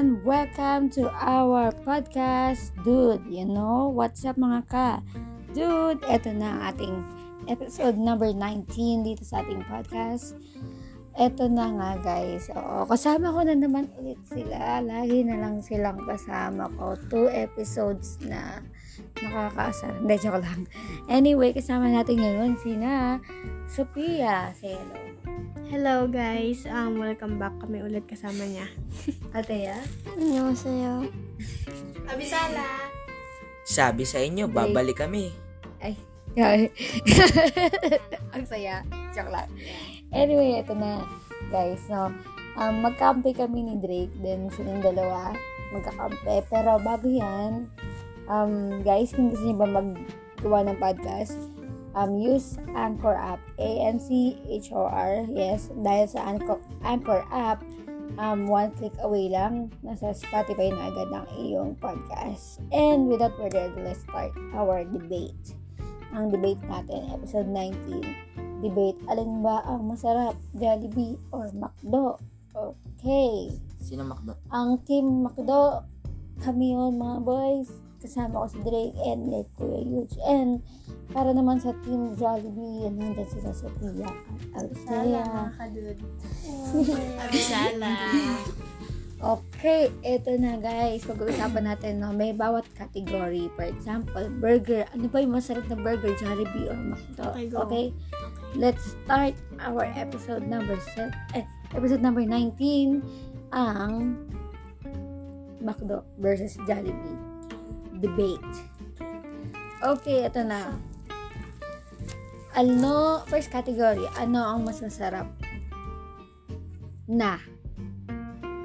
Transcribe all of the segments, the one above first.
and welcome to our podcast, Dude. You know, what's up mga ka? Dude, eto na ang ating episode number 19 dito sa ating podcast. Eto na nga guys. Oo, kasama ko na naman ulit sila. Lagi na lang silang kasama ko. Two episodes na nakakaasar. Hindi, joke lang. Anyway, kasama natin ngayon sina Sophia. Say hello. Guys, um, welcome back kami ulit kasama niya. Ate ya? Annyeonghaseyo. Abisala! Sabi sa inyo, babalik kami. Ay. Ang saya. Joke lang. Anyway, ito na. Guys, no. Um, magkampi kami ni Drake. Then, silang dalawa. Magkakampi. Pero bago yan, um, guys, kung gusto niyo ba maggawa ng podcast, um, use Anchor app. A-N-C-H-O-R. Yes, dahil sa Anchor, Anchor app, um, one click away lang, nasa Spotify na agad ang iyong podcast. And without further ado, let's start our debate. Ang debate natin, episode 19. Debate, alin ba ang masarap, Jollibee or McDo? Okay. Sino makdo? Ang team McDo, kami yun mga boys. Kasama ko si Drake and like Kuya Yuge. And para naman sa team Jollibee, nandyan sila Sophia at Althea. kadud. Abisala. Okay, eto na guys. Pag-uusapan natin, no, may bawat category. For example, burger. Ano ba yung masarap na burger? Jollibee or McDo? Okay, go. Okay? Let's start our episode number 7. Eh, episode number 19. Ang McDo versus Jollibee. Debate. Okay, eto na. Ano, first category, ano ang mas masarap na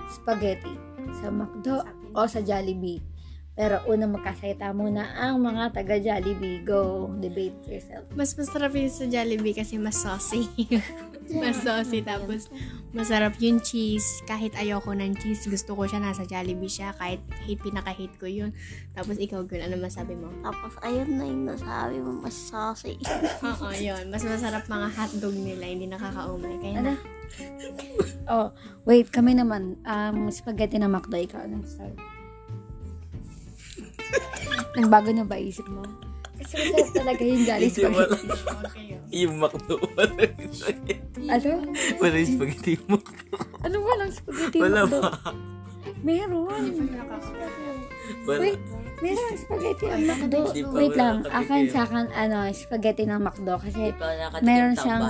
spaghetti sa McDo o sa Jollibee. Pero una magkasalita muna ang mga taga Jollibee. Go, debate yourself. Mas masarap yun sa Jollibee kasi mas saucy. mas saucy. Tapos, masarap yung cheese. Kahit ayoko ng cheese, gusto ko siya. Nasa Jollibee siya. Kahit hate, pinaka-hate ko yun. Tapos, ikaw, girl, ano masabi mo? Tapos, ayun na yung nasabi mo, mas saucy. Oo, yun. Mas masarap mga hotdog nila. Hindi nakakaumay. Kaya Ano? na. Oh, wait, kami naman. Um, spaghetti na McDo, ikaw anong start? Nagbago na ba isip mo? Kasi masarap talaga yung Jolly wala. spaghetti. Yung. Wala spaghetti. Ano? Wala yung spaghetti yung makdo. Ano walang spaghetti Wala McDo? ba? Meron. Wala. Wait, meron spaghetti ang McDo. Wait wala lang, akin sa akin, ano, spaghetti ng McDo. Kasi Meron siyang-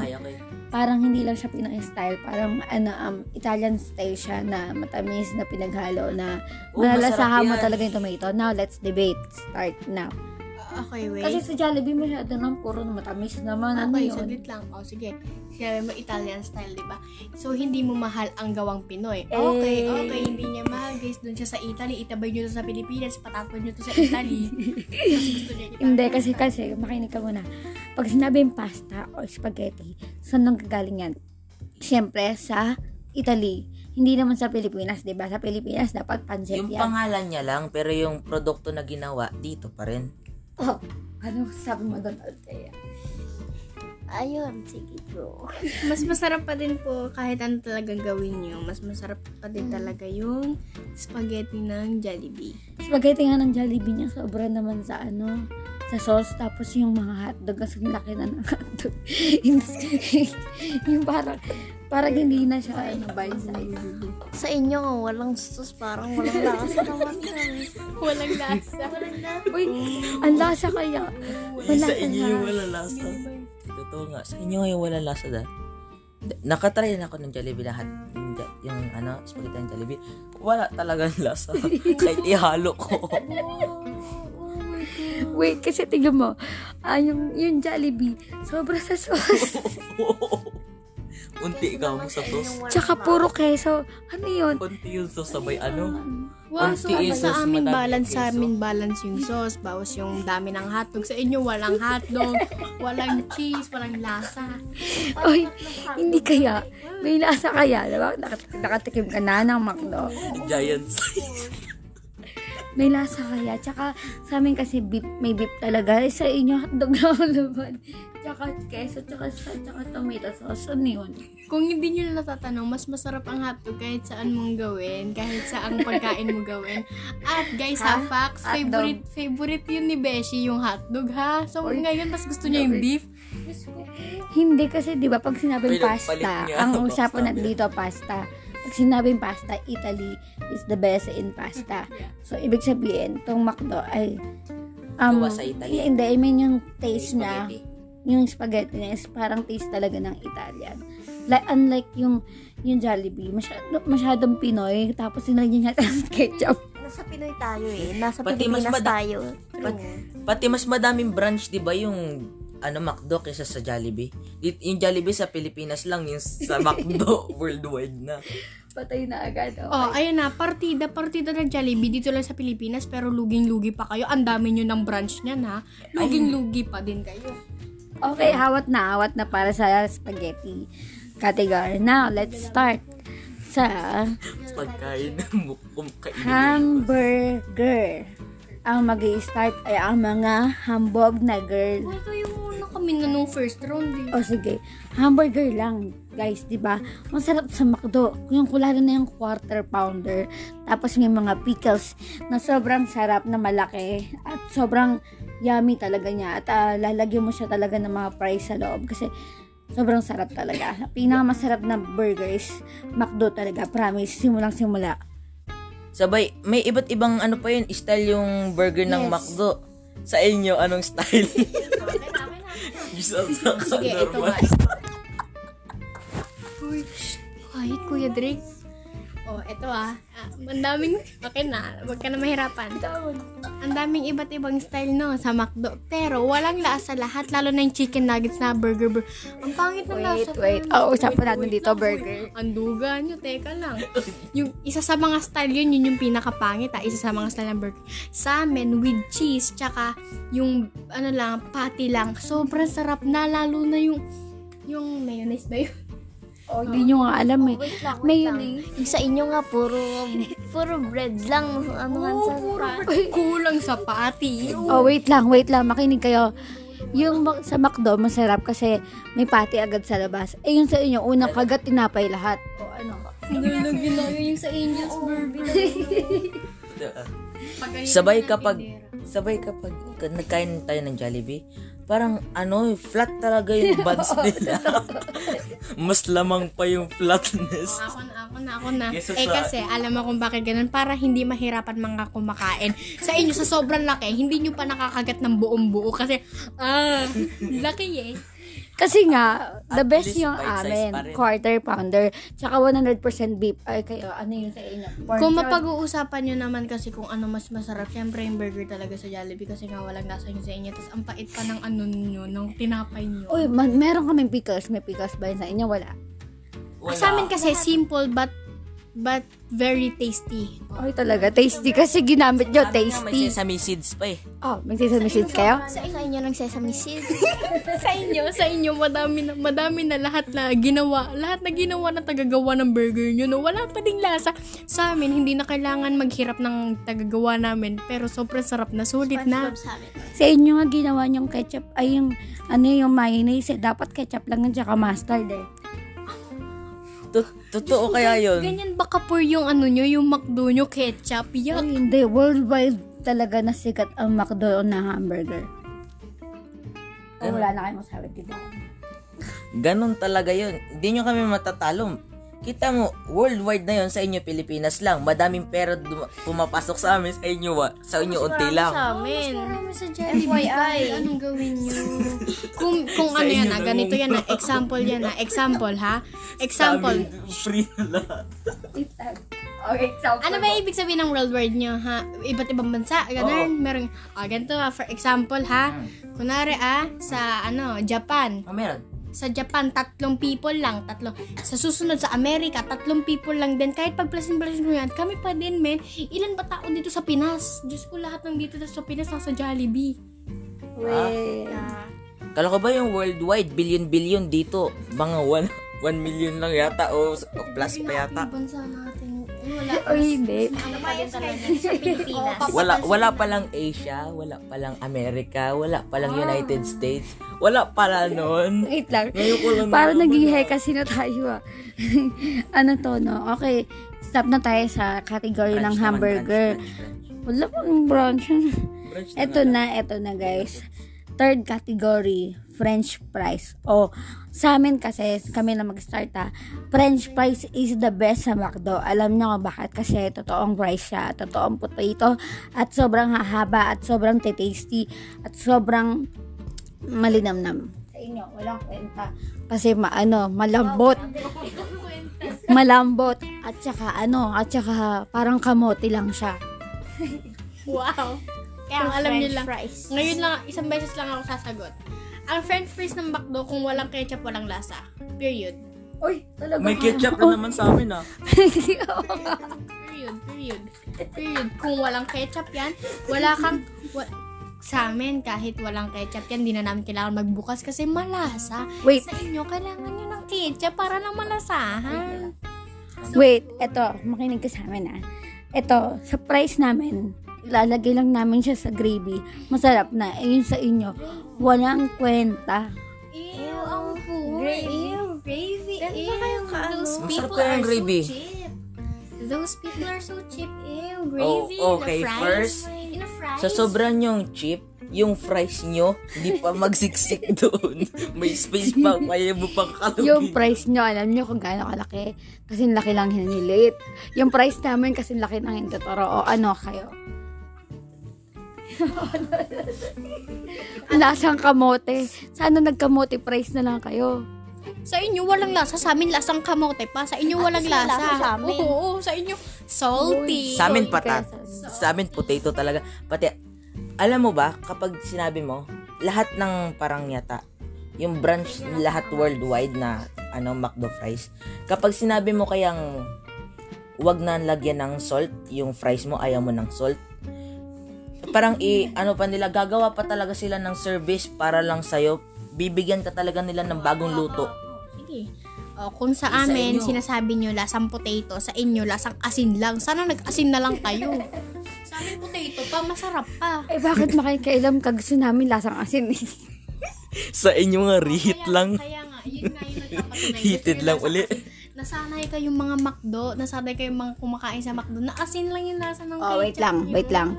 parang hindi lang siya Pinoy style. Parang, ano, um, Italian style siya na matamis na pinaghalo na Oh, malalasahan mo talaga yung tomato. Now, let's debate. Start now. Okay, wait. Kasi sa Jollibee masyado nang puro na matamis naman. Ano Okay, yun? saglit lang. O, sige. Sinabi mo Italian style, di ba? So, hindi mo mahal ang gawang Pinoy. Okay, Eh. okay. Hindi niya mahal, guys. Doon siya sa Italy. Itabay niyo to sa Pilipinas. Patapon niyo to sa Italy. Kasi gusto niya Italian Hindi, kasi kasi, makinig ka muna. Pag sinabing pasta o spaghetti, saan nang gagaling yan? Siyempre, sa Italy. Hindi naman sa Pilipinas, di ba? Sa Pilipinas, dapat pancit Yung yan. pangalan niya lang, pero yung produkto na ginawa, dito pa rin. Oh, ano sabi mo doon, Althea? Ayun, sige bro. Mas masarap pa din po kahit ano talagang gawin niyo. Mas masarap pa din talaga yung spaghetti ng Jollibee. Spaghetti nga ng Jollibee niya, sobra naman sa ano, sa sauce, tapos yung mga hotdog, kasi laki na ng hotdog. yung, yung parang, parang hindi na siya, ano, bite size. Sa inyo nga, walang sauce, parang walang lasa naman yan. Walang lasa. Uy, ang lasa kaya. Wala sa inyo yung wala lasa. Totoo nga. Sa inyo yung wala lasa dahil. Nakatry na ako ng Jollibee lahat. Yung, ano, spaghetti ng Jollibee. Wala talagang lasa. Kahit ihalo ko. Wait, kasi tingnan mo, ah, yung, yung Jollibee, sobra sa sauce. Unti ikaw mo sa sauce. Tsaka puro keso. Ano yun? Unti yung sauce sabay ano. Wow, so tiis, sa amin balance, sa amin balance yung sauce, bawas yung dami ng hotdog. Sa inyo, walang hotdog, walang cheese, walang lasa. Oy, hindi kaya. May lasa kaya, diba? Nakat- nakatikim ka na ng McDo. Giant size. May lasa kaya. Tsaka sa amin kasi beef, may beef talaga. Sa inyo, hotdog lang ang laman. Tsaka queso, tsaka, sa- tsaka tomato sauce. Ano yun? Kung hindi nyo na natatanong, mas masarap ang hotdog kahit saan mong gawin, kahit saang pagkain mo gawin. At guys, ha, Ha? facts, Hotdog. favorite, favorite yun ni Beshi, yung hotdog, ha? So, Oy. ngayon, mas gusto niya yung beef. Hindi kasi, di ba, pag sinabing pasta, niya. ang usapan natin dito, pasta. Pag sinabing pasta, Italy is the best in pasta. So, ibig sabihin, tong McDo ay, um, Gawa sa Italy. Hindi, I mean yung taste niya, Spaghetti. Yung spaghetti niya is parang taste talaga ng Italian. Like, unlike yung, yung Jollibee, masyado, masyadong Pinoy, tapos sinalagyan niya ng ketchup. Nasa Pinoy tayo eh. Nasa Pati mas Pilipinas mada- tayo. Pat- pati mas madaming branch, di ba, yung ano, McDo kaysa sa Jollibee. Di- Yung Jollibee sa Pilipinas lang, yung sa McDo worldwide na. Patay na agad. Okay. Oh, ayun na, partida, partida ng Jollibee dito lang sa Pilipinas, pero luging-lugi pa kayo. Ang dami nyo ng branch niyan, ha? Luging-lugi pa din kayo. Okay, hawat na, hawat na para sa spaghetti category. Now, let's start sa Pagkain kumakain. hamburger. Ang mag start ay ang mga hambog na girl. Why kayo muna kami na nung first round, eh? O sige, hamburger lang, guys, 'di ba? Masarap sa McDo. Yung kulala na yung quarter pounder, tapos may mga pickles na sobrang sarap na malaki at sobrang yummy talaga niya at ah, lalagyan mo siya talaga ng mga fries sa loob kasi sobrang sarap talaga. Pinakamasarap na burger is McDo talaga, promise, simulang simula. Sabay, may iba't ibang ano pa yun, style yung burger ng Yes. McDo. Sa inyo, anong style? Sige, ito nga. Kahit Kuya Drake. Oh, ito ah. ah ang daming, okay na, wag ka na mahirapan. Ang daming iba't ibang style no sa McDo. Pero walang lasa lahat, lalo na yung chicken nuggets na burger. bur- Ang pangit ng Wait, lasa. wait. Oo, usapan natin dito, burger. Ang duga nyo, teka lang. Yung isa sa mga style yun, yun yung pinakapangit ah. Isa sa mga style ng burger. Sa amin, with cheese, tsaka yung, ano lang, patty lang. Sobrang sarap na, lalo na yung, yung mayonnaise ba yun? Oh, hindi nyo nga alam eh. Wait lang, wait May lang. yun eh. Yung sa inyo nga, puro, puro bread lang. Ano nga sa Kulang sa patty. Oh, wait lang, wait lang. Makinig kayo. Yung sa McDo, masarap kasi may patty agad sa labas. Eh, yung sa inyo, unang kagat, tinapay lahat. O ano? Nalagyan na yung sa Angel's Burger. Sabay kapag, sabay kapag nagkain tayo ng Jollibee, parang ano, flat talaga yung buns nila. Mas lamang pa yung flatness. Ako na, ako na, ako na. Kesa eh sa- kasi, alam mo kung bakit ganun. Para hindi mahirapan mga kumakain. Sa inyo, sa sobrang laki, hindi nyo pa nakakagat ng buong buo. Kasi, ah, laki eh. Kasi nga, the At best least yung amin. Quarter pounder. Tsaka 100% beef. Ay, kayo, ano yung sa inyo? Pork Kung yun. mapag-uusapan nyo naman kasi kung ano mas masarap, syempre yung burger talaga sa Jollibee kasi nga walang lasa yun sa inyo. Tapos ang pait pa ng ano nyo, ng tinapay nyo. Uy, man, meron kaming pickles. May pickles ba yun sa inyo? Wala. Wala. Sa amin kasi simple but but very tasty. Ay, talaga. Tasty. Kasi ginamit nyo. Sabi nga, May Tasty. sesame seeds pa eh. Oh, may sesame seeds kayo? Sa, sa inyo ng sesame seeds. sa inyo, sa inyo, madami na, madami na lahat na ginawa, lahat na ginawa na tagagawa ng burger nyo, no? Wala pa ding lasa. Sa amin, hindi na kailangan maghirap ng tagagawa namin, pero sobrang sarap na, sulit na. Sa inyo nga ginawa nyong ketchup. Ay, yung, ano yung mayonnaise. Eh. Dapat ketchup lang yan. Tsaka mustard eh. Tot- Totoo kaya yun? Ganyan ba kapur yung ano nyo, yung McDo nyo, ketchup, yak. Ay, hindi. Worldwide talaga na sikat ang McDo na hamburger. Ay, wala na kayo masabi, diba? Ganon talaga yun. Hindi nyo kami matatalo. Kita mo, worldwide na yun sa inyo, Pilipinas lang. Madaming pera dum- pumapasok sa amin, sa inyo, wa- sa inyo, unti lang. Sa amin. Marami sa guys. Anong gawin nyo? Kung, kung Sa ano yan na ganito yan na, example yan na, example ha? Sa Example. amin, free na lahat. Okay, example. Ano ba ibig sabihin ng worldwide nyo, ha? Iba't ibang bansa, ganun. Meron, ah, ganito ah, for example, ha? Kunwari, ah, sa, ano, Japan. Oh, meron. Sa Japan, tatlong people lang, tatlo. Sa susunod, sa Amerika, tatlong people lang din. Kahit pagplasin-plasin mo yan, kami pa din, men. Ilan ba tao dito sa Pinas? Diyos ko, lahat ng dito sa Pinas nasa Jollibee. Wait. Kala ko ba yung worldwide, billion-billion dito? Mga 1 1 million lang yata o o plus pa yata. Bansa natin, Wala. O hindi. Ano pa din talaga sa Pilipinas? Wala wala palang Asia, wala palang America, wala palang United States. Wala pala nun. Wait lang. Ngayon ko lang Para naging na. heka sino tayo ah. ano to no? Okay. Stop na tayo sa category ng Brunch naman, hamburger. brunch, brunch, Wala pang brunch. brunch. Brunch na Eto nga. na, eto na guys. Third category, French fries. O, sa amin kasi, kami na mag-start ha, French fries is the best sa McDo. Alam niyo kung bakit? Kasi totoong fries siya, totoong potato, at sobrang hahaba, at sobrang tasty, at sobrang malinamnam. Sa inyo, walang kwenta. Kasi maano, malambot. malambot. At saka ano, at saka parang kamote lang siya. Wow. Kaya ang alam French niyo lang, fries. ngayon lang, isang beses lang ako sasagot. Ang french fries ng McDo, kung walang ketchup, walang lasa. Period. Uy, talaga. May ketchup na naman sa amin ah. Period, period. Period. Kung walang ketchup yan, wala kang... Wa- sa amin, kahit walang ketchup yan, di na namin kailangan magbukas kasi malasa. Wait, Sa inyo, kailangan nyo ng ketchup para lang malasahan. Wait, eto, makinig ka sa amin ah. Eto, sa price namin, ilalagay lang namin siya sa gravy. Masarap na. Eh, yun sa inyo, walang kwenta. Ew, ang poor. Gravy. Ew, gravy. Ba kayo ka- those Masarap people are yung so gravy. cheap. Those people are so cheap. Ew, gravy Oh, in okay, a fries. first, in a fries. Sa sobrang yung cheap, yung fries nyo, hindi pa magsiksik doon. May space pa, kaya mo pang kalugin. Yung price nyo, alam nyo kung gaano kalaki. Kasi laki lang hinilit. Yung price namin kasi laki ng hindi totoro. O ano kayo? Lasang kamote. Sana nagkamote price na lang kayo. Sa inyo, walang lasa. Sa amin, lasang kamote pa. Sa inyo, walang wala lasa. lasa sa amin. Oo, oo, sa inyo, salty. Sa amin patat. Sa amin potato talaga. Pati, alam mo ba, kapag sinabi mo, lahat ng parang yata, yung branch lahat worldwide na ano McDo fries, kapag sinabi mo kayang wag na lagyan ng salt, yung fries mo ayaw mo ng salt, parang i ano pa nila gagawa pa talaga sila ng service para lang sa'yo bibigyan ka talaga nila ng bagong luto Sige. O, kung sa Sa amin, inyo. sinasabi nyo lasang potato, sa inyo, lasang asin lang. Sana nag-asin na lang kayo. sa amin, potato pa, masarap pa. Eh bakit makikailam ka gusto namin lasang asin eh? sa inyo nga reheat Kaya- lang Kaya nga, yun nga yung nagpapatunay. Nyo lang uli. Nasanay kayong mga McDo, nasanay kayong mga kumakain sa McDo, na asin lang yung lasa ng Oh, wait lang, wait lang.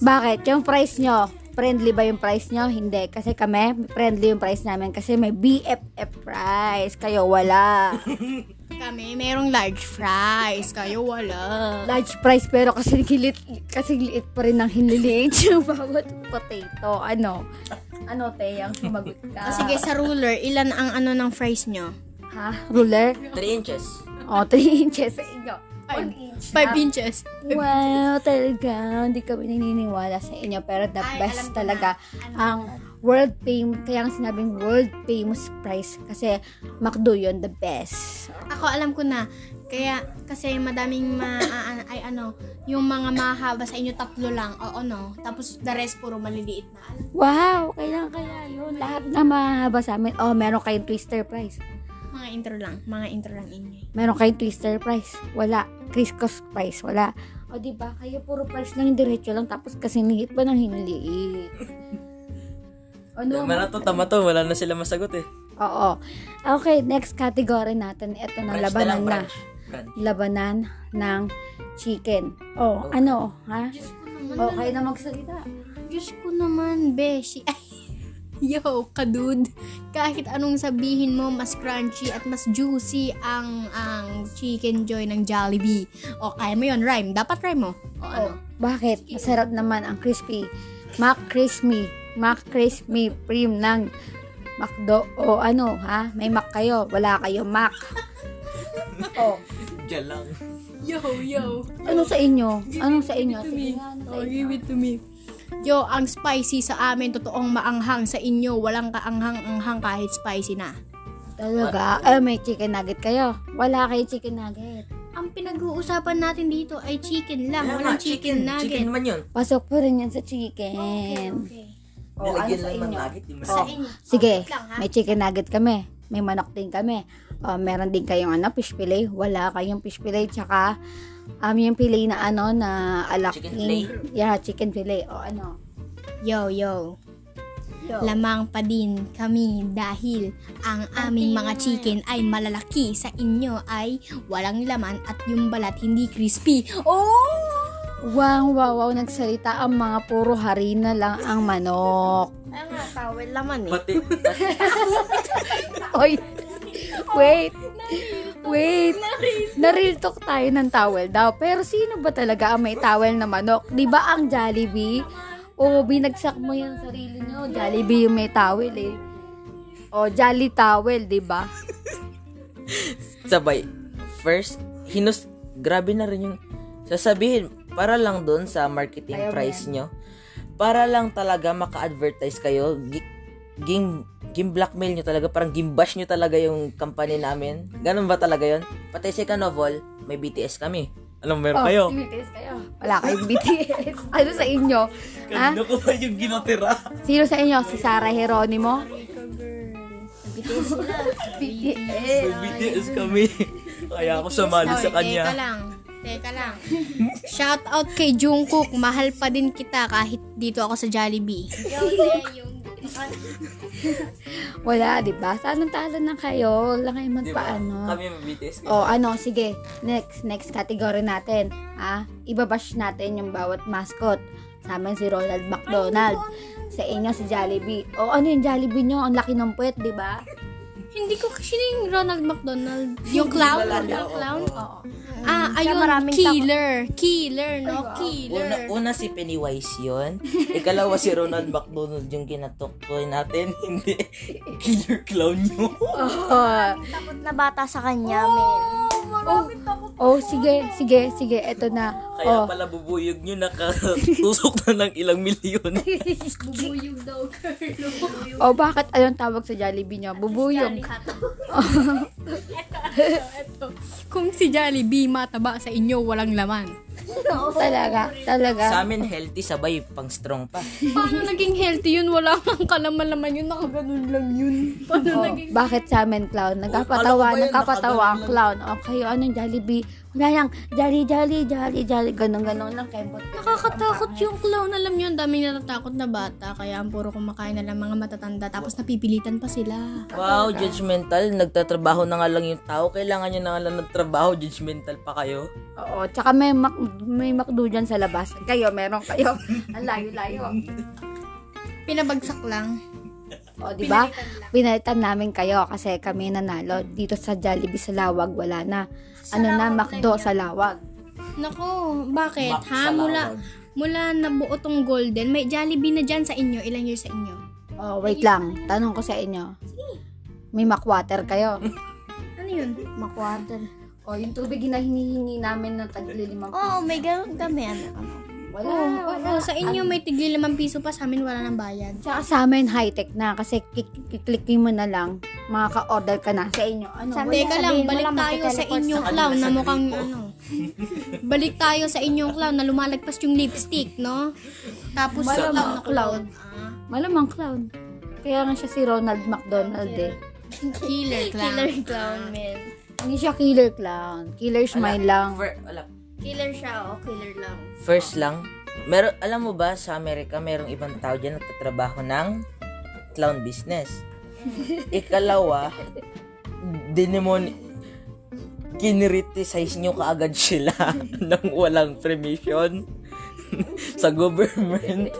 Bakit? Yung price nyo, friendly ba yung price nyo? Hindi. Kasi kami, friendly yung price namin. Kasi may BFF price. Kayo, wala. Kami, merong large fries. Kayo wala. Large price, pero kasi liit, kasi liit pa rin ang hiniliit yung bawat potato. Ano? Ano, te? Ang sumagot ka. O sige, sa ruler, ilan ang ano ng fries nyo? Ha? Ruler? 3 inches O, 3 inches sa inyo. Five. 1 inch. 5 inches. Wow, talaga. Hindi kami naniniwala sa inyo. Pero the Ay, best talaga na. Ano? ang world famous, kaya nga sinabing world famous price. Kasi McDo yun, the best. Ako alam ko na. Kaya kasi madaming ma ay ano, yung mga mahaba sa inyo tatlo lang. Oo no. Tapos the rest puro maliliit na. Wow, kaya kaya yun. Lahat na mahaba sa amin. Oh, meron kayong twister price. Mga intro lang. Mga intro lang inyo. Meron kayong twister price. Wala. Criscos price. Wala. O, di ba? Kayo puro price lang yung diretso lang. Tapos kasi nihit pa ng hiniliit. ano? Tama na to, tama to. Wala na sila masagot eh. Oo. Okay, next category natin. Ito na, Branch labanan lang, na. branch. Branch. Labanan ng chicken. Oh, Okay. ano? Ha? Diyos ko naman. Oh, kayo na magsalita. Diyos ko naman, Beshi. Ay, Yo, kadud. Kahit anong sabihin mo, mas crunchy at mas juicy ang ang chicken joy ng Jollibee. O, kaya mo yun, rhyme. Dapat rhyme mo. O, ano? Oh, bakit? Masarap naman ang crispy. Mac Crispy. Mac Crispy Cream ng McDo. O ano, ha? May Mac kayo. Wala kayo Mac. oh, Diyan lang. Yo, yo. ano sa inyo? Ano sa inyo? Sige ano sa Oh, inyo? give it to me. Yo, ang spicy sa amin, totoong maanghang sa inyo. Walang kaanghang-anghang kahit spicy na. Talaga? Eh, may chicken nugget kayo. Wala kayo chicken nugget. Ang pinag-uusapan natin dito ay chicken lang. Kaya Walang nga, chicken, nugget. Chicken naman yun. Pasok pa rin yan sa chicken. Okay. Oh, ano Nilagyan sa lang ng inyo? nugget. Di Sa masarap. inyo. Sige, Wait lang, ha? may chicken nugget kami. May manok din kami. O, meron din kayong ano, fish fillet. Wala kayong fish fillet. Tsaka, um, yung fillet na ano, na alak. Chicken fillet? Yeah, chicken fillet. O, ano. Yo, yo. Yo. Lamang pa din kami dahil ang aming mga chicken ay malalaki. Sa inyo ay walang laman at yung balat hindi crispy. Oh! Wow, wow, wow. Nagsalita ang mga puro harina lang ang manok. Ay nga, towel naman eh. Pati, Oy, wait. Wait. Na-real talk tayo ng towel daw. Pero sino ba talaga ang may towel na manok? Di ba ang Jollibee? O binagsak mo yung sarili nyo. Jollibee yung may towel eh. O Jolly towel, di ba? sabay. First, hinus, grabe na rin yung sasabihin, para lang doon sa marketing Ayaw price nyo, para lang talaga maka-advertise kayo, gi- ging, ging blackmail nyo talaga, parang gimbash nyo talaga yung company namin. Ganun ba talaga yon? Pati second of all, may BTS kami. Anong meron kayo? Oh, BTS kayo. Wala kayong BTS. ano sa inyo? Ha? Kanino ko ba yung ginotira? Sino sa inyo? Si Sarah Geronimo? BTS sila. BTS. May BTS kami. Kaya ako sumali sa Teka kanya. lang. Teka lang. Shout out kay Jungkook. Mahal pa din kita kahit dito ako sa Jollibee. Wala, di ba? Sanang talo na kayo. Wala kayong Di ba? magpaano. Kami may BTS kayo. O ano, sige. Next, next category natin. Ah, ibabash natin yung bawat mascot. Sa amin si Ronald McDonald. Sa inyo si Jollibee. O ano yung Jollibee nyo? Ang laki ng puwet, di ba? Hindi ko kasi yung Ronald McDonald. Yung clown? Yung oo, clown? Oo. Ah, Siya ayun. maraming Killer. Killer, no? Una, Killer. una si Pennywise yun. Ikalawa si Ronald McDonald yung kinatuktoy natin. Hindi. Killer clown nyo. Oh, Takot na bata sa kanya, men. oh, sige, sige, sige. Eto na. Kaya Oh, pala bubuyog nyo nakatusok na ng ilang milyon. Bubuyog daw, Carlo. oh, bakit anong tawag sa Jollibee nyo? Bubuyog. Kung si Jollibee mataba sa inyo, walang laman. Talaga, talaga. Sa amin healthy sabay pang strong pa. Paano naging healthy yun? Wala kang kalaman-laman yun. Nakaganon lang yun. Paano Oh, naging... bakit sa amin clown? Nagkapatawa, yun, nagkapatawa clown. Okay, anong Jollibee? Wala lang, jolly, jolly, jolly, jolly. Ganon-ganon lang. Kembot. Nakakatakot yung clown. Alam nyo, ang daming natatakot na bata. Kaya ang puro kumakain na lang mga matatanda. Tapos napipilitan pa sila. Wow, judgmental. Nagtatrabaho na nga lang yung tao. Kailangan nyo na nga lang ng trabaho. Judgmental pa kayo. Oo, tsaka may, mak may makdo dyan sa labas. Kayo, meron kayo. Ang layo-layo. Pinabagsak lang. O, di ba? Pinalitan namin kayo kasi kami nanalo. Dito sa Jollibee sa Lawag, wala na. Ano na, Macdo sa Lawag. Nako, bakit? Mac ha? sa Mula, mula nabuo tong golden, may Jollibee na dyan sa inyo. Ilang years sa inyo? Oh, wait lang. Tanong ko sa inyo. May makwater kayo. Ano yun? Makwater. O, yung tubig na hinihingi namin ng tagli limang Oo, may ganun kami. Ano, ano. Wala, Oo, wala. oo, sa inyo may tigli limang piso pa, sa amin wala nang bayad. Tsaka sa amin, high-tech na. Kasi kik- kiklikin mo na lang. Makaka-order ka na. Sa inyo, ano? Sa Teka lang, balik lang, tayo sa inyong clown na mukhang ano. balik tayo sa inyong clown na lumalagpas yung lipstick, no? Tapos sa Malamang clown na clown. Ah, Malamang clown. Kaya nga siya si Ronald McDonald eh. killer clown. Killer clown, men. Hindi siya killer clown. Killer smile lang. Fir- wala. Killer siya, oh. Killer lang. First lang, meron, alam mo ba, sa Amerika, merong ibang tao dyan nagtatrabaho ng clown business. Ikalawa, dinemon kinriticize nyo kaagad sila ng walang permission sa government.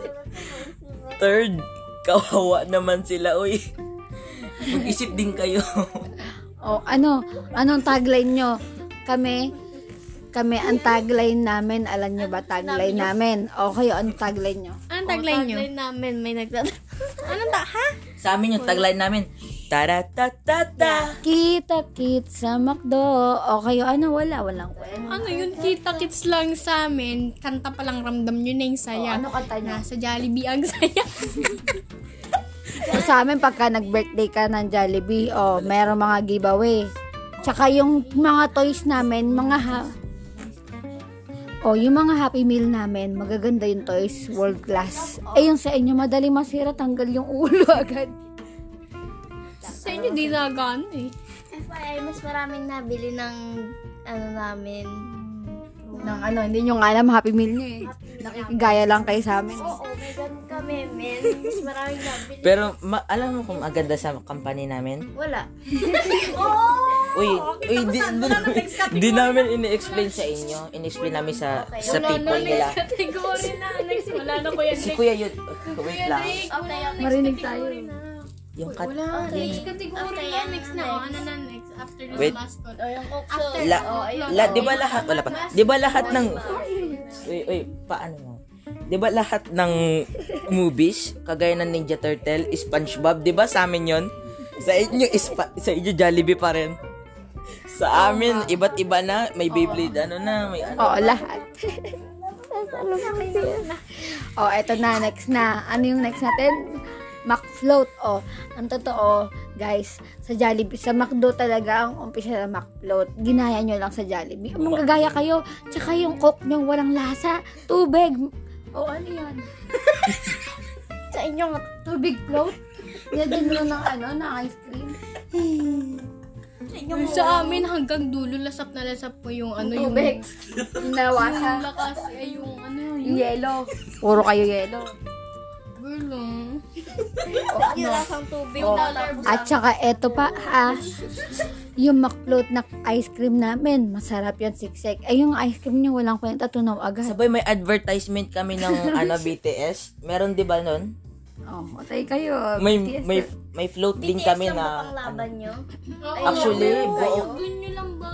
Third, kawawa naman sila. Uy, mag-isip din kayo. O ano, anong tagline nyo? Kami, kami ang tagline namin. Alam nyo ba tagline namin? O kayo, anong tagline nyo? Anong tagline nyo? Tagline namin, may nagtat... Anong ta? Ha? Sa amin yung tagline namin, Tara-ta-ta-ta. Kita kit sa McDo. O kayo, ano, wala, walang kwento. Ano yun? Kita kits lang sa amin. Kanta pa lang ramdam nyo na yung O, saya. ano kanta nyo? Nasa Jollibee ang saya. So, sa amin, pagka nag-birthday ka ng Jollibee, o, meron mga giveaway. Tsaka yung mga toys namin, mga ha... O, yung mga Happy Meal namin, magaganda yung toys, world class. Eh, yung sa inyo, madali masira, tanggal yung ulo agad. sa inyo di nagano eh. FYI, mas maraming nabili ng ano namin. Nang ano, hindi nyo nga alam, happy meal nyo eh. Nakikigaya lang kayo sa amin. Oo, may ganun kami, men. Mas maraming nabili. Pero ma- alam mo kung maganda sa company namin? Wala. Uy, uy, di, di, di namin ini-explain sa inyo. In-explain namin sa sa people nila. Category na. Next, wala na ko yan. Si Kuya yun, wait lang. Okay. Marinig tayo. Yung kat Wala. Okay. Next category Okay, na. Next na. Ano na next? After this Wait. mascot. O, yung cook After- La, Oh, ayun. la, di ba lahat, wala pa, di ba lahat ng, uy, uy, paano mo? Di ba lahat ng movies, kagaya ng Ninja Turtle, SpongeBob, di ba sa amin yon? Sa inyo, ispa, sa inyo Jollibee pa rin. Sa amin, iba't iba na, may Beyblade, ano na, may ano. Oo, lahat. oh, eto na, next na. Ano yung next natin? McFloat. Oh, ang totoo, guys, sa Jollibee, sa McDo talaga ang umpisa ng McFloat. Ginaya nyo lang sa Jollibee. Manggagaya kayo. Tsaka yung coke nyo walang lasa. Tubig. Oh, ano yan? Sa inyo, Tubig float? Nilagyan nyo ng ano, ng ice cream. Sa amin, hanggang dulo, lasap na lasap po yung ano, yung... Tubig. Yung Nawasa. lakas, eh, yung ano, Yung yung... yellow. Puro kayo yellow. Girl, oh. yung lasang tubig. Oh. At saka eto pa, ah, yung McFloat na ice cream namin, masarap yun, siksik. Ay, yung ice cream niya, walang kwenta, tunaw agad. Sabay may advertisement kami ng ano BTS. Meron 'di ba nun? Oh, matay kayo. May BTS may may float din BTS kami lang na pang laban nyo? Actually, buo, nyo lang ba?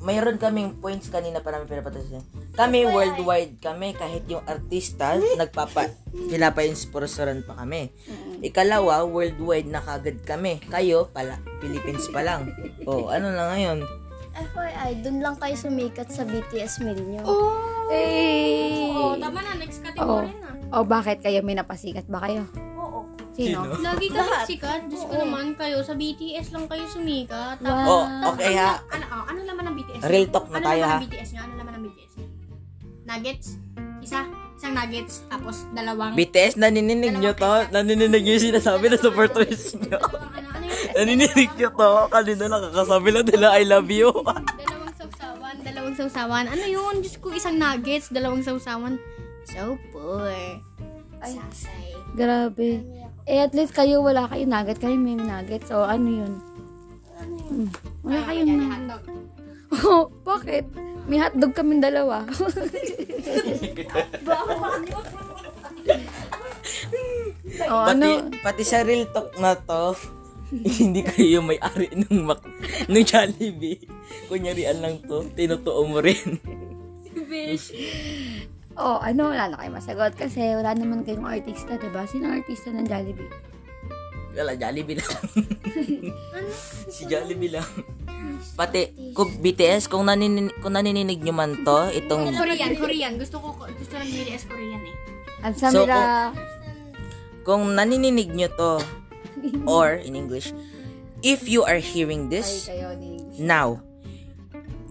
Mayroon kaming points kanina pa namin pinapatasin. Kami worldwide kami kahit yung artista nagpapa pinapa-inspirasoran pa kami. Ikalawa, worldwide na kagad kami. Kayo pala Philippines pa lang. Oh, ano na ngayon? FYI, dun lang kayo sumikat sa BTS meal nyo. Oh! Hey! Oh, tama na, next category na. Oh, bakit kayo may napasikat ba kayo? Sino? Lagi ka sikat. Diyos ko naman kayo. Sa BTS lang kayo sumikat. Tapos, Oh, okay ha. ano, oh, ano laman ng BTS? Real talk na ano tayo, laman ha? ng BTS nyo? Ano laman ng BTS nyo? Nuggets? Isa? Isang nuggets. Tapos, dalawang... BTS, nanininig nyo to? Nanininig nyo yung sinasabi na supporters nyo? dalawang ano, ano yun? nanininig nyo to? Kanina nakakasabi lang nila I love you. Dalawang sausawan. Dalawang sausawan. Ano yun? Diyos ko, isang nuggets. Dalawang sausawan. So poor. Ay. Sasay. Grabe. Eh, at least kayo wala kayo nugget. Kayo may nugget. So, ano yun? Hmm. Wala kayong nugget. hotdog. Oh, bakit? May hotdog kaming dalawa. oh, Pati, ano? pati sa real talk na to, hindi kayo may-ari ng Mac, ng Jollibee. Kunyarian lang to, tinutuo mo rin. Oh, ano? Wala na kayo masagot kasi wala naman kayong artista, diba? Sino artista ng Jollibee? Wala, Jollibee lang. si Jollibee lang. Pati, kung BTS, kung, nanininig, kung nanininig nyo man to, itong, Korean, Korean. Gusto ko, gusto ng BTS Korean eh. Ang So, Samira... kung nanininig nyo to, or in English, if you are hearing this. Now,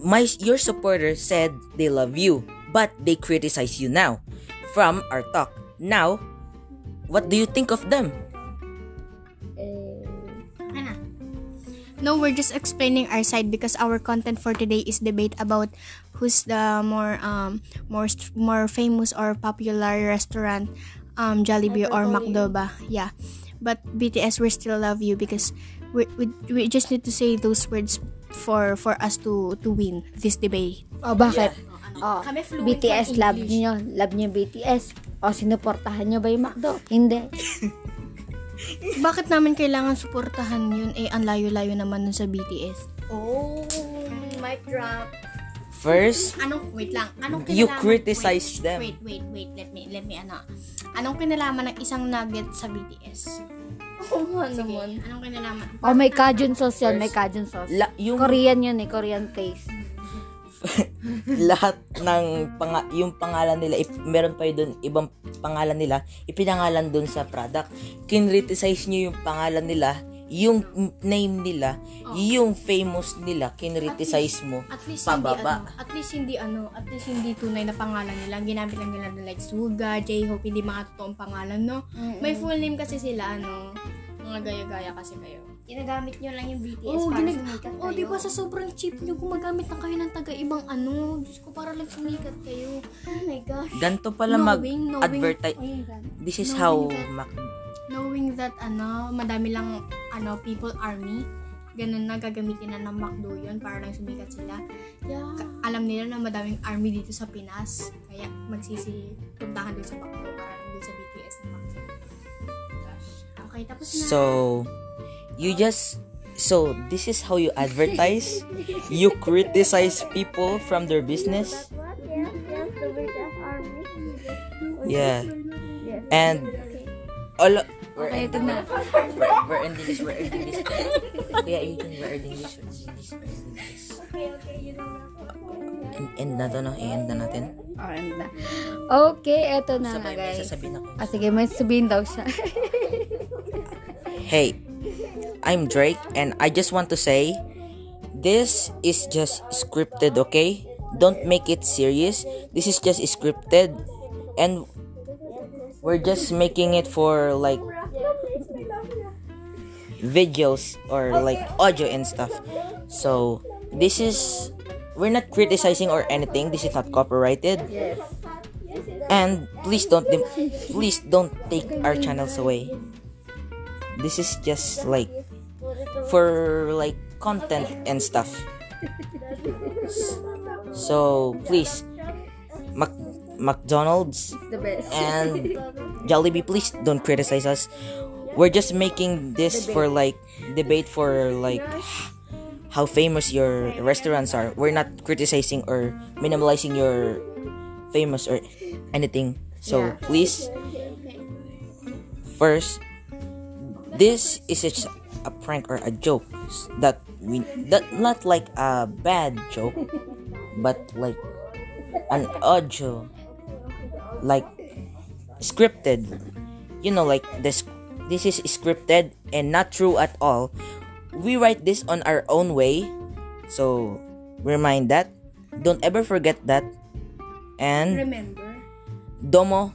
my your supporters said they love you, but they criticize you now. From our talk. Now, what do you think of them? Eh, No, we're just explaining our side because our content for today is debate about who's the more um more st- more famous or popular restaurant um Jollibee or McDo ba? Yeah. But BTS we still love you because we, we we just need to say those words for for us to to win this debate. oh, bakit? Oh, Kami fluent BTS, ng love English. niyo. Love niyo BTS. O, sinuportahan niyo ba yung McDo? Hindi. Bakit namin kailangan suportahan yun? Eh, ang layo-layo naman nun sa BTS. Oh, mic drop. First, Anong, wait lang. Anong You kinalaman- criticize wait, them. Wait, wait, wait. Let me, let me, ano. Anong kinalaman ng isang nugget sa BTS? Oo nga Sige, naman. anong kinalaman? Oh, may Cajun sauce yan. May Cajun sauce. la, yung Korean yun eh. Korean taste. lahat ng panga, yung pangalan nila, if meron pa yun dun, ibang pangalan nila, ipinangalan dun sa product. Kinriticize nyo yung pangalan nila, yung name nila, yung famous nila, kinriticize mo, At least pababa. hindi ano, at least hindi ano, at least hindi tunay na pangalan nila. Ginamit lang nila na like Suga, J-Hope, hindi mga totoong pangalan, no? May full name kasi sila, ano, mga gaya-gaya kasi kayo. ginagamit nyo lang yung BTS Oo, para ginag- sumikat kayo. Oh, di ba sa sobrang cheap nyo, gumagamit na kayo ng taga-ibang ano. Diyos ko, para lang sumikat kayo. Oh my gosh. Ganto pala Knowing- mag-advertise. Oh my God. This is knowing how that- Mac Knowing that, ano, madami lang, ano, people army, ganun na gagamitin na ng McDo yun para lang sumikat sila. Yeah. Ka- alam nila na madaming army dito sa Pinas. Kaya magsisi puntahan doon sa McDo para Okay, tapos na. So, you just so this is how you advertise. you criticize people from their business. Yeah. And all we're, Okay, ito na. we're, we're ending this, we're ending this. Kuya Aidan, we're ending this, we're ending this, we're ending this. Okay, okay, you know. End, end na to, no? I-end na natin. Okay na. Okay, eto na nga Sabay may guys. sasabihin ako. Ah, sige, may sabihin daw siya. Hey, I'm Drake, and I just want to say this is just scripted, okay? Don't make it serious. This is just scripted, and we're just making it for like videos or like audio and stuff. So, this is we're not criticizing or anything. This is not copyrighted. yes. And please don't please don't take our channels away. This is just like for like content and stuff. So please Mac- McDonald's The best. and Jollibee please don't criticize us. We're just making this for like debate for like how famous your restaurants are. We're not criticizing or minimalizing your famous or anything. So Yeah. please first this is just a prank or a joke that we that not like a bad joke but like an audio like scripted you know like this this is scripted and not true at all we write this on our own way so remind that don't ever forget that and Remember, domo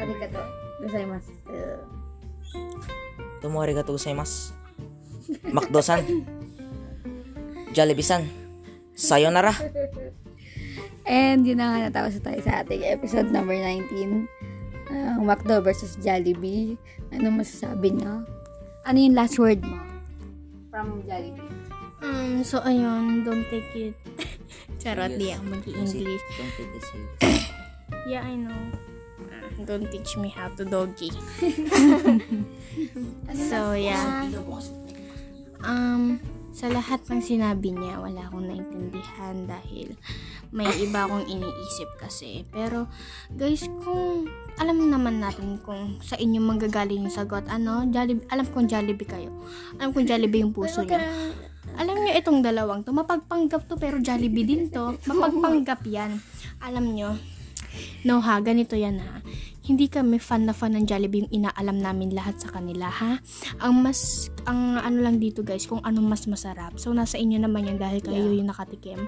Arigato. Gozaimasu. domo arigatou gozaimasu makdo-san Jollibee-san sayonara And yun na nga natapos na tayo sa ating episode number 19. Ang McDo versus Jollibee. Ano masasabi niyo? Ano yung last word mo? From Jollibee. um, so ayun, don't take it. Charot, di ako mag-English. Don't take it serious. Yeah, I know. Ah, don't teach me how to doggy. so, yeah. Um, sa lahat ng sinabi niya, wala akong naintindihan dahil may iba akong iniisip kasi. Pero, guys, kung alam naman natin kung sa inyo manggagaling yung sagot, ano, Jollibee, alam kong Jollibee kayo. Alam kong Jollibee yung puso niyo. Alam niyo itong dalawang to, mapagpanggap to pero Jollibee din to. Mapagpanggap yan. Alam niyo, no ha, ganito yan ha. Hindi kami fan na fan ng Jollibee yung inaalam namin lahat sa kanila ha. Ang mas, ang ano lang dito guys, kung anong mas masarap. So nasa inyo naman yan dahil kayo yung nakatikim.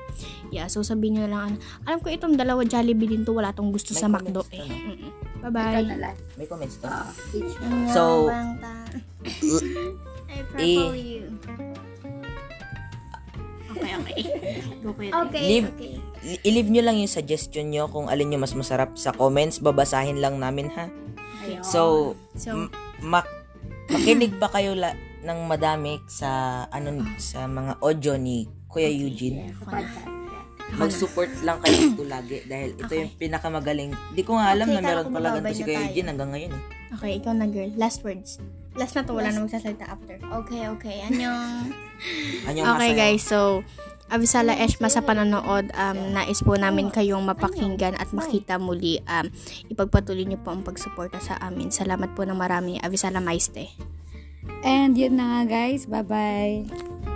Yeah, so sabihin nyo lang, ano, alam ko itong dalawa Jollibee din to, wala tong gusto May sa McDo eh. Mm-mm. Bye-bye. May comments to. Ah, each. So, I Eh. prefer you. Okay, okay. Go pwede. Okay, Leave. okay. I-leave nyo lang yung suggestion nyo kung alin yung mas masarap sa comments. Babasahin lang namin ha. Ayun. So, So, m- mak- makinig pa kayo la- ng madami sa ano sa mga audio ni Kuya Eugene. Sa podcast. Mag-support lang kayo dito lagi dahil ito yung pinakamagaling. Di ko nga alam Okay, na meron pala ganito si Kuya tayo. Eugene hanggang ngayon. eh. okay, ikaw na girl. Last words. Last na to, wala na magsasalita after. Okay, okay. Anyong... Anyong Okay masaya? guys, so Avisala Eshma sa panonood, um, nais po namin kayong mapakinggan at makita muli. Um, ipagpatuloy niyo po ang pagsuporta sa amin. Salamat po ng marami. Avisala Maiste. And yun na nga guys. Bye-bye.